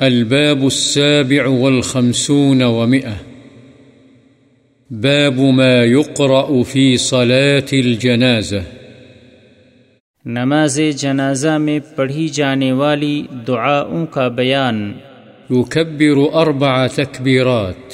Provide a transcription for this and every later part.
الباب السابع والخمسون ومئة. باب ما يقرأ في صلاة الجنازة. نماز جنازہ میں پڑھی جانے والی دعاؤں کا بیان. يكبر أربع تكبيرات.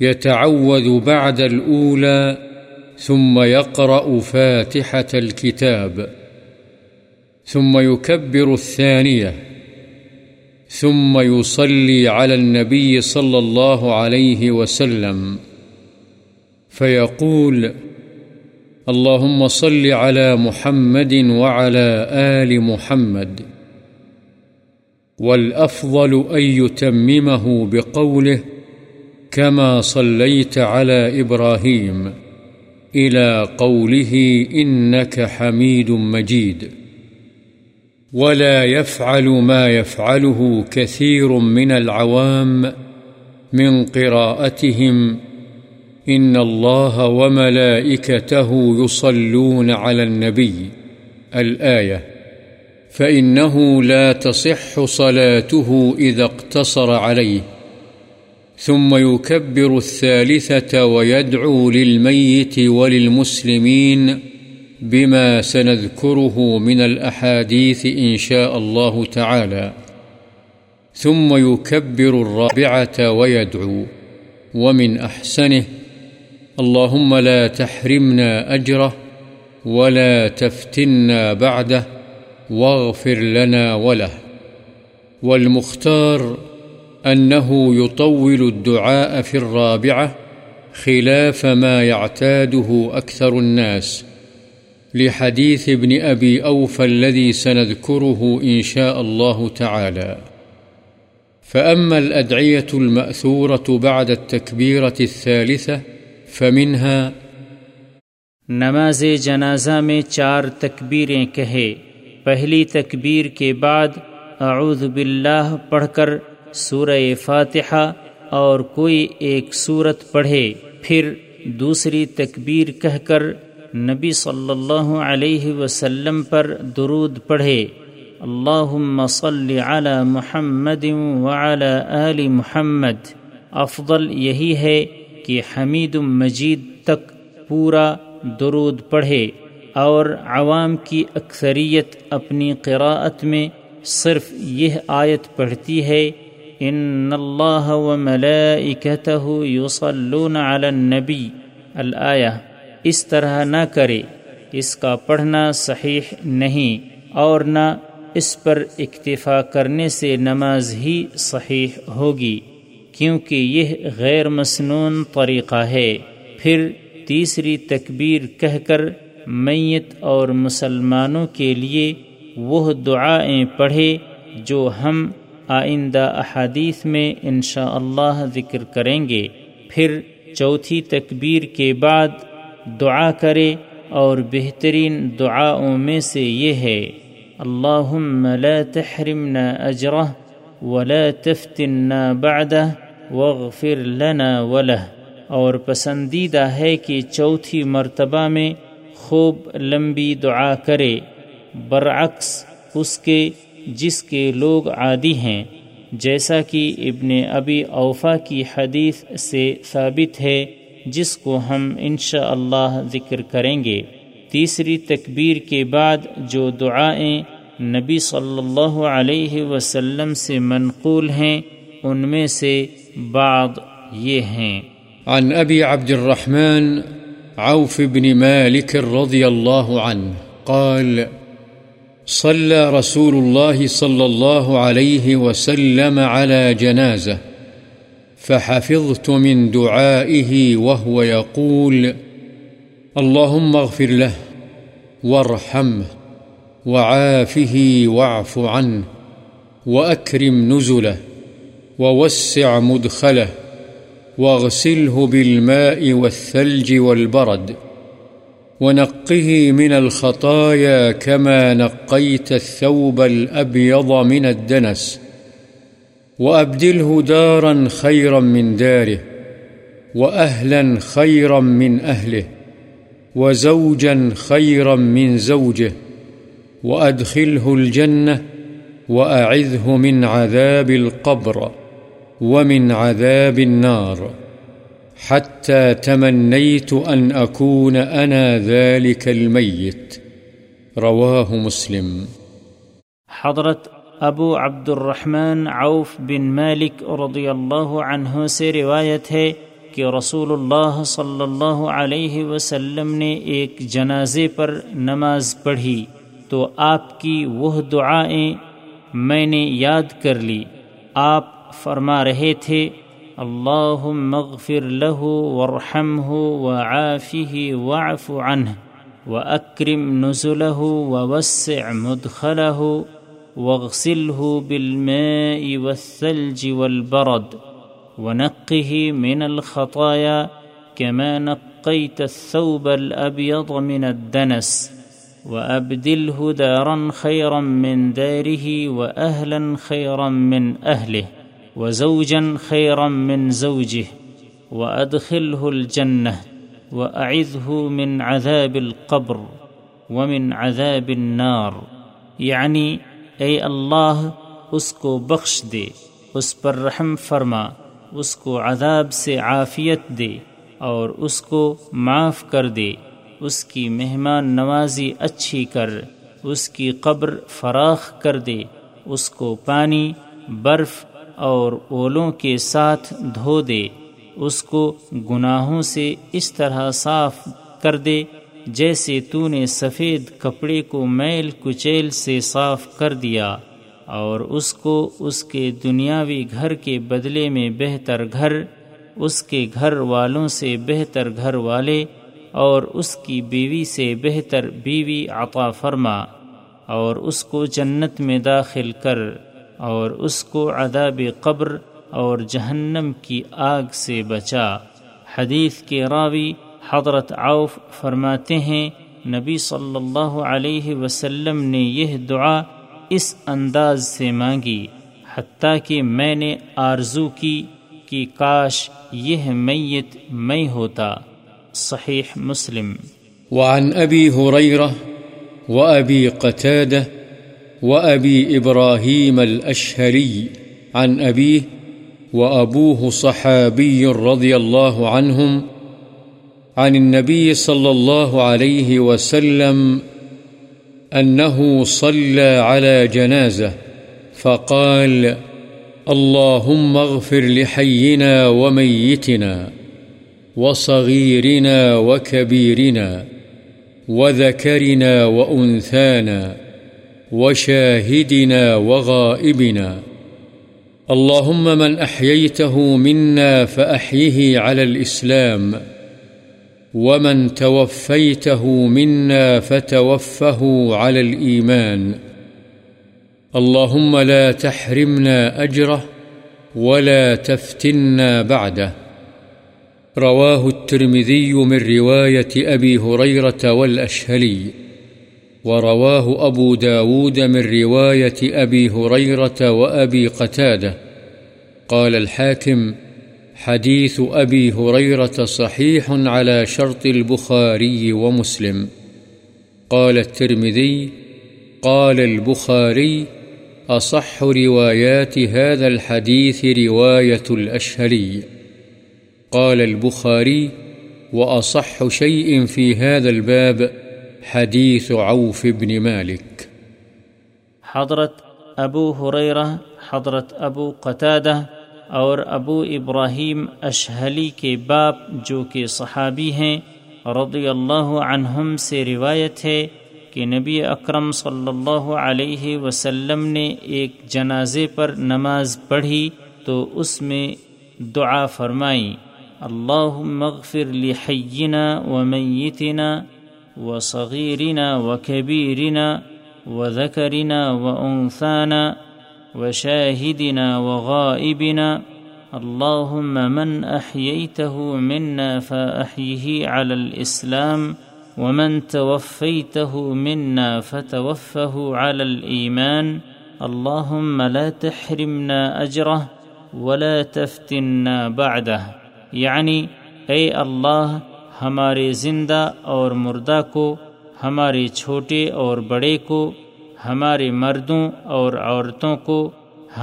يتعوذ بعد الأولى ثم يقرأ فاتحة الكتاب. ثم يكبر الثانية. ثم يصلي على النبي صلى الله عليه وسلم. فيقول اللهم صل على محمد وعلى آل محمد. والأفضل أن يتممه بقوله كما صليت على إبراهيم إلى قوله إنك حميد مجيد. ولا يفعل ما يفعله كثير من العوام من قراءتهم إن الله وملائكته يصلون على النبي الآية فإنه لا تصح صلاته إذا اقتصر عليه ثم يكبر الثالثة ويدعو للميت وللمسلمين بما سنذكره من الأحاديث إن شاء الله تعالى. ثم يكبر الرابعة ويدعو. ومن أحسنه، اللهم لا تحرمنا أجره ولا تفتنا بعده واغفر لنا وله. والمختار أنه يطول الدعاء في الرابعة خلاف ما يعتاده أكثر الناس. لحديث ابن أبي أوفى الذي سنذكره إن شاء الله تعالى. فأما الأدعية المأثورة بعد التكبيرة الثالثة، فمنها نماز جنازہ میں چار تکبیریں کہے۔ پہلی تکبیر کے بعد، اعوذ باللہ، پڑھ کر سورہ فاتحہ اور کوئی ایک صورت پڑھے۔ پھر دوسری تکبیر کہہ کر نبی صلی اللہ علیہ وسلم پر درود پڑھے، اللہم صل علی محمد وعلی آل محمد افضل یہی ہے کہ حمید مجید تک پورا درود پڑھے اور عوام کی اکثریت اپنی قراءت میں صرف یہ آیت پڑھتی ہے، ان اللہ و ملائکتہ یصلون علی النبی الآیہ اس طرح نہ کرے۔ اس کا پڑھنا صحیح نہیں اور نہ اس پر اکتفا کرنے سے نماز ہی صحیح ہوگی، کیونکہ یہ غیر مسنون طریقہ ہے۔ پھر تیسری تکبیر کہہ کر میت اور مسلمانوں کے لیے وہ دعائیں پڑھے جو ہم آئندہ احادیث میں انشاءاللہ اللہ ذکر کریں گے۔ پھر چوتھی تکبیر کے بعد دعا کرے اور بہترین دعاؤں میں سے یہ ہے، اللہم لا تحرمنا اجرہ ولا تفتنا بعدہ واغفر لنا ولہ۔ اور پسندیدہ ہے کہ چوتھی مرتبہ میں خوب لمبی دعا کرے، برعکس اس کے جس کے لوگ عادی ہیں۔ جیسا کہ ابن ابی اوفا کی حدیث سے ثابت ہے جس کو ہم انشاءاللہ اللہ ذکر کریں گے۔ تیسری تکبیر کے بعد جو دعائیں نبی صلی اللہ علیہ وسلم سے منقول ہیں، ان میں سے بعض یہ ہیں۔ عن ابی عبد الرحمن عوف بن مالك رضي الله عنه قال صلى رسول الله صلى الله عليه وسلم على جنازة فحفظت من دعائه وهو يقول، اللهم اغفر له وارحمه وعافه واعف عنه وأكرم نزله ووسع مدخله واغسله بالماء والثلج والبرد ونقه من الخطايا كما نقيت الثوب الأبيض من الدنس. وأبدله دارا خيرا من داره، وأهلا خيرا من أهله، وزوجا خيرا من زوجه، وأدخله الجنة، وأعذه من عذاب القبر، ومن عذاب النار. حتى تمنيت أن أكون أنا ذلك الميت. رواه مسلم. حضرت ابو عبد الرحمن عوف بن مالک رضی اللہ عنہ سے روایت ہے کہ رسول اللہ صلی اللہ علیہ وسلم نے ایک جنازے پر نماز پڑھی۔ تو آپ کی وہ دعائیں میں نے یاد کر لی۔ آپ فرما رہے تھے اللہ مغفر له ورحمه وعافه واعف عنه وأكرم نزله ووسع مدخله واغسله بالماء والثلج والبرد ونقه من الخطايا كما نقيت الثوب الأبيض من الدنس وأبدله دارا خيرا من داره وأهلا خيرا من أهله وزوجا خيرا من زوجه وأدخله الجنة وأعذه من عذاب القبر ومن عذاب النار. يعني اے اللہ، اس کو بخش دے، اس پر رحم فرما، اس کو عذاب سے عافیت دے اور اس کو معاف کر دے۔ اس کی مہمان نوازی اچھی کر، اس کی قبر فراخ کر دے۔ اس کو پانی، برف اور اولوں کے ساتھ دھو دے۔ اس کو گناہوں سے اس طرح صاف کر دے۔ جیسے تو نے سفید کپڑے کو میل کچیل سے صاف کر دیا اور اس کو اس کے دنیاوی گھر کے بدلے میں بہتر گھر، اس کے گھر والوں سے بہتر گھر والے اور اس کی بیوی سے بہتر بیوی عطا فرما اور اس کو جنت میں داخل کر اور اس کو عذاب قبر اور جہنم کی آگ سے بچا۔ حدیث کے راوی حضرت عوف فرماتے ہیں، نبی صلی اللہ علیہ وسلم نے یہ دعا اس انداز سے مانگی، حتیٰ کہ میں نے آرزو کی کہ کاش یہ میت میں ہوتا۔ صحیح مسلم۔ وعن ابی حریرہ وابی قتادہ وأبي إبراهيم الأشهري عن أبيه وأبوه صحابي رضي الله عنهم عن النبي صلى الله عليه وسلم أنه صلى على جنازة فقال، اللهم اغفر لحينا وميتنا وصغيرنا وكبيرنا وذكرنا وأنثانا وشاهدنا وغائبنا اللهم من أحييته منا فأحيه على الإسلام ومن توفيته منا فتوفه على الإيمان اللهم لا تحرمنا أجره ولا تفتنا بعده رواه الترمذي من رواية أبي هريرة والأشهلي ورواه أبو داود من رواية أبي هريرة وأبي قتادة قال الحاكم حديث أبي هريرة صحيح على شرط البخاري ومسلم. قال الترمذي قال البخاري أصح روايات هذا الحديث رواية الأشهلي قال البخاري وأصح شيء في هذا الباب حديث عوف بن مالك. حضرت ابو حریرہ حضرت ابو قتادہ اور ابو ابراہیم اشہلی کے باپ جو کہ صحابی ہیں، رضی اللہ عنہم سے روایت ہے کہ نبی اکرم صلی اللہ علیہ وسلم نے ایک جنازے پر نماز پڑھی تو اس میں دعا فرمائی اللہ مغفر لحینا ومیتنا وصغيرنا وكبيرنا وذكرنا وأنثانا وشاهدنا وغائبنا. اللهم من أحييته منا فأحيه على الإسلام، ومن توفيته منا فتوفه على الإيمان. اللهم لا تحرمنا أجره ولا تفتنا بعده. یعنی، يعني أي الله ہمارے زندہ اور مردہ کو، ہمارے چھوٹے اور بڑے کو ہمارے مردوں اور عورتوں کو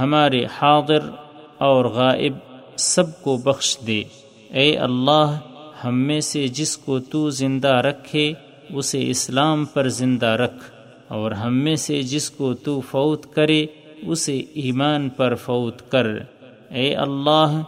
ہمارے حاضر اور غائب سب کو بخش دے۔ اے اللہ، ہم میں سے جس کو تو زندہ رکھے، اسے اسلام پر زندہ رکھ۔ اور ہم میں سے جس کو تو فوت کرے، اسے ایمان پر فوت کر۔ اے اللہ،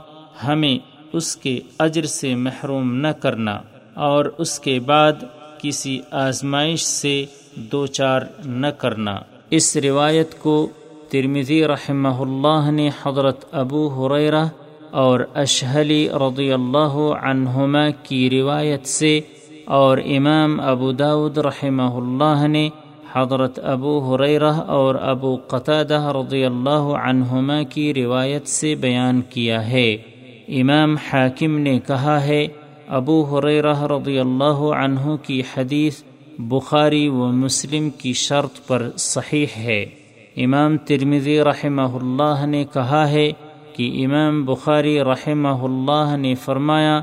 ہمیں اس کے اجر سے محروم نہ کرنا۔ اور اس کے بعد کسی آزمائش سے دو چار نہ کرنا۔ اس روایت کو ترمزی رحمہ اللہ نے حضرت ابو حریرہ اور اشہلی رضی اللہ عنہما کی روایت سے اور امام ابو داود رحمہ اللہ نے حضرت ابو حریرہ اور ابو قطادہ رضی اللہ عنہما کی روایت سے بیان کیا ہے۔ امام حاکم نے کہا ہے، ابو حریرہ رضی اللہ عنہ کی حدیث بخاری و مسلم کی شرط پر صحیح ہے۔ امام ترمزی رحمہ اللہ نے کہا ہے کہ امام بخاری رحمہ اللہ نے فرمایا،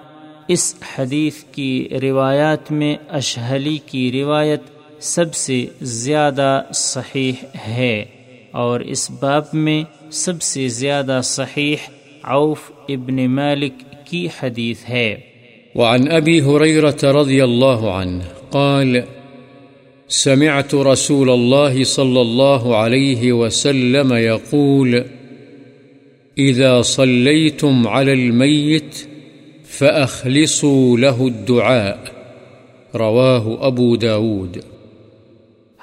اس حدیث کی روایات میں اشہلی کی روایت سب سے زیادہ صحیح ہے اور اس باب میں سب سے زیادہ صحیح عوف ابن مالک کی حدیث ہے۔ وعن أبي هريرة رضي الله عنه قال سمعت رسول الله صلى الله عليه وسلم يقول، إذا صليتم على الميت فأخلصوا له الدعاء. رواه أبو داود.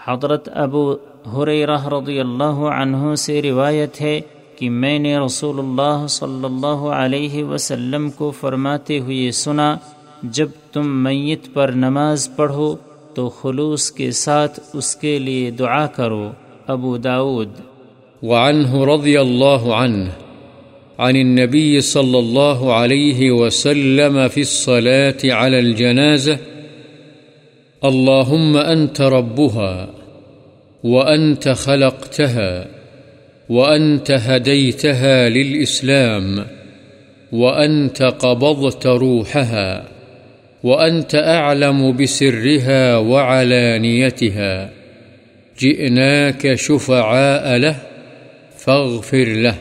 حضرت ابو حریرہ رضی اللہ عنہ سے روایت ہے کہ میں نے رسول اللہ صلی اللہ علیہ وسلم کو فرماتے ہوئے سنا، جب تم میت پر نماز پڑھو تو خلوص کے ساتھ اس کے لیے دعا کرو، ابو داود وعنه رضي الله عنه عن النبي صلى الله عليه وسلم في الصلاة على الجنازة اللهم أنت ربها وأنت خلقتها وأنت هديتها للإسلام وأنت قبضت روحها وأنت أعلم بسرها وعلانيتها. جئناك شفعاء له، فاغفر له.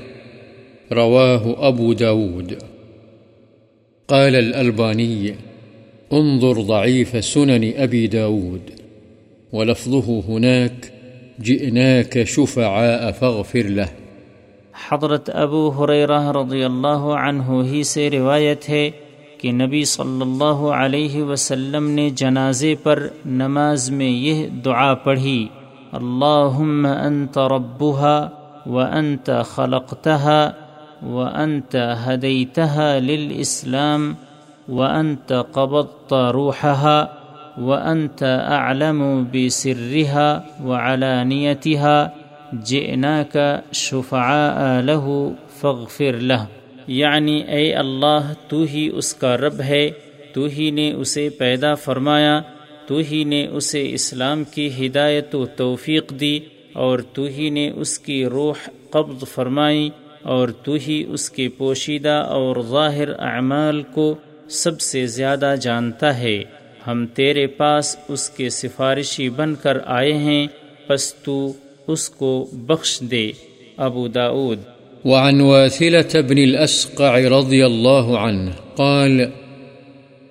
رواه أبو داود. قال الألباني انظر ضعيف سنن أبي داود. ولفظه هناك جئناك شفعاء، فاغفر له. حضرت ابو حریرہ رضی اللہ عنہ ہی سے روایت ہے کہ نبی صلی اللہ علیہ وسلم نے جنازے پر نماز میں یہ دعا پڑھی، اللہم انت ربها وانت خلقتها وانت هديتها للإسلام وانت قبضت روحها وأنت أعلم بسرها وعلانيتها جئناك شفعاء له فاغفر له یعنی اے اللہ، تو ہی اس کا رب ہے، تو ہی نے اسے پیدا فرمایا، تو ہی نے اسے اسلام کی ہدایت و توفیق دی، اور تو ہی نے اس کی روح قبض فرمائی، اور تو ہی اس کے پوشیدہ اور ظاہر اعمال کو سب سے زیادہ جانتا ہے۔ ہم تیرے پاس اس کے سفارشی بن کر آئے ہیں، پس تو اس کو بخش دے۔ ابو داود وعن واثلة بن الأسقع رضي الله عنه قال،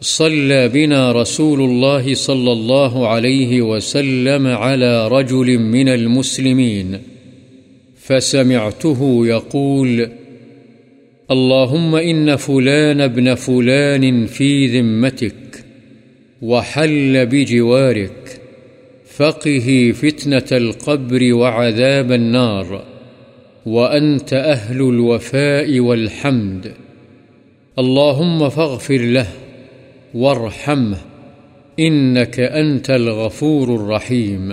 صلى بنا رسول الله صلى الله عليه وسلم على رجل من المسلمين، فسمعته يقول، اللهم إن فلان ابن فلان في ذمتك، وحل بجوارك، فقه فتنة القبر وعذاب النار. وأنت أهل الوفاء والحمد. اللهم فاغفر له وارحمه إنك أنت الغفور الرحيم.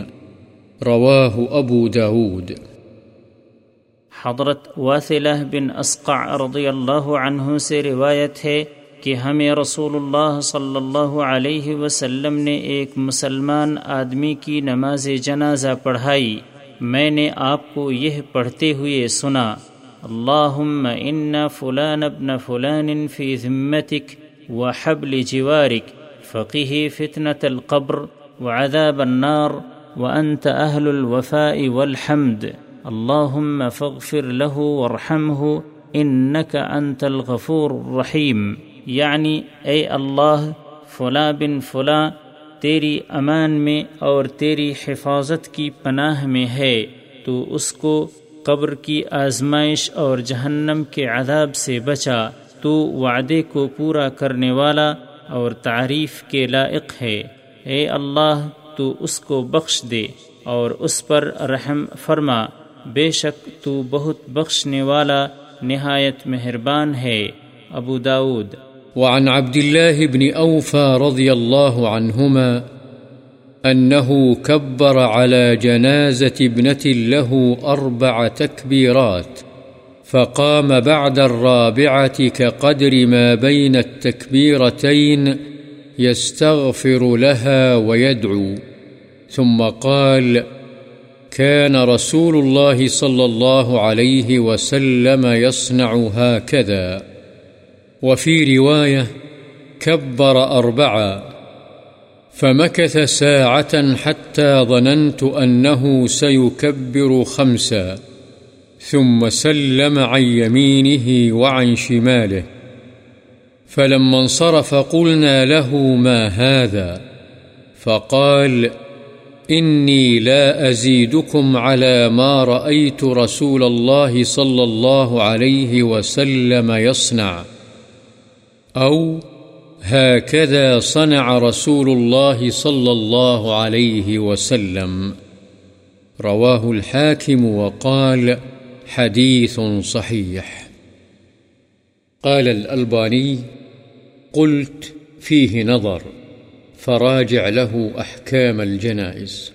رواه أبو داود حضرت واثلہ بن اسقع رضی اللہ عنہ سے روایت ہے کہ ہمیں رسول اللہ صلی اللہ علیہ وسلم نے ایک مسلمان آدمی کی نماز جنازہ پڑھائی۔ میں نے آپ کو یہ پڑھتے ہوئے سنا، اللہم ان فلان ابن فلان فی ذمتک وحبل جوارک فقہ فتنة القبر وعذاب النار وأنت أهل الوفاء والحمد اللهم فاغفر له وارحمه إنك أنت الغفور الرحيم یعنی اے اللہ، فلاں بن فلاں تیری امان میں اور تیری حفاظت کی پناہ میں ہے، تو اس کو قبر کی آزمائش اور جہنم کے عذاب سے بچا۔ تو وعدے کو پورا کرنے والا اور تعریف کے لائق ہے۔ اے اللہ، تو اس کو بخش دے اور اس پر رحم فرما۔ بے شک تو بہت بخشنے والا نہایت مہربان ہے۔ ابو داود وعن عبد الله بن أوفى رضي الله عنهما أنه كبر على جنازة ابنة له أربع تكبيرات، فقام بعد الرابعة كقدر ما بين التكبيرتين يستغفر لها ويدعو. ثم قال كان رسول الله صلى الله عليه وسلم يصنع هكذا. وفي رواية كبر أربعا فمكث ساعة حتى ظننت أنه سيكبر خمسا ثم سلم عن يمينه وعن شماله فلما انصرف قلنا له ما هذا فقال إني لا أزيدكم على ما رأيت رسول الله صلى الله عليه وسلم يصنع أو هكذا صنع رسول الله صلى الله عليه وسلم. رواه الحاكم وقال حديث صحيح. قال الألباني قلت فيه نظر، فراجع له أحكام الجنائز.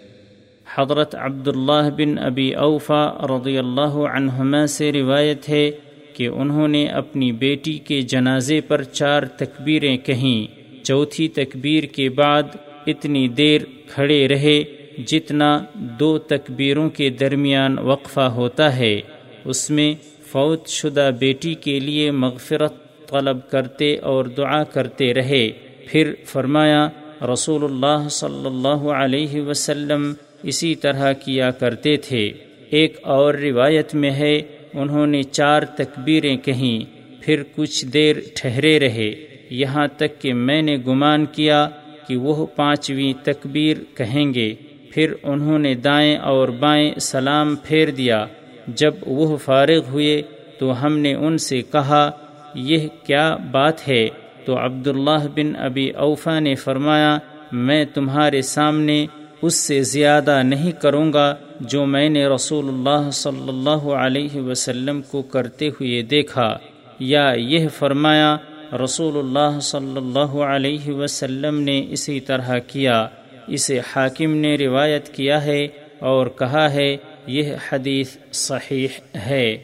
حضرت عبداللہ بن ابی اوفا رضی اللہ عنہما سے روایت ہے کہ انہوں نے اپنی بیٹی کے جنازے پر چار تکبیریں کہیں۔ چوتھی تکبیر کے بعد اتنی دیر کھڑے رہے جتنا دو تکبیروں کے درمیان وقفہ ہوتا ہے۔ اس میں فوت شدہ بیٹی کے لیے مغفرت طلب کرتے اور دعا کرتے رہے۔ پھر فرمایا، رسول اللہ صلی اللہ علیہ وسلم اسی طرح کیا کرتے تھے۔ ایک اور روایت میں ہے انہوں نے چار تکبیریں کہیں، پھر کچھ دیر ٹھہرے رہے۔ یہاں تک کہ میں نے گمان کیا کہ وہ پانچویں تکبیر کہیں گے۔ پھر انہوں نے دائیں اور بائیں سلام پھیر دیا۔ جب وہ فارغ ہوئے تو ہم نے ان سے کہا، یہ کیا بات ہے؟ تو عبداللہ بن ابی اوفا نے فرمایا، میں تمہارے سامنے اس سے زیادہ نہیں کروں گا جو میں نے رسول اللہ صلی اللہ علیہ وسلم کو کرتے ہوئے دیکھا، یا یہ فرمایا، رسول اللہ صلی اللہ علیہ وسلم نے اسی طرح کیا۔ اسے حاکم نے روایت کیا ہے اور کہا ہے، یہ حدیث صحیح ہے۔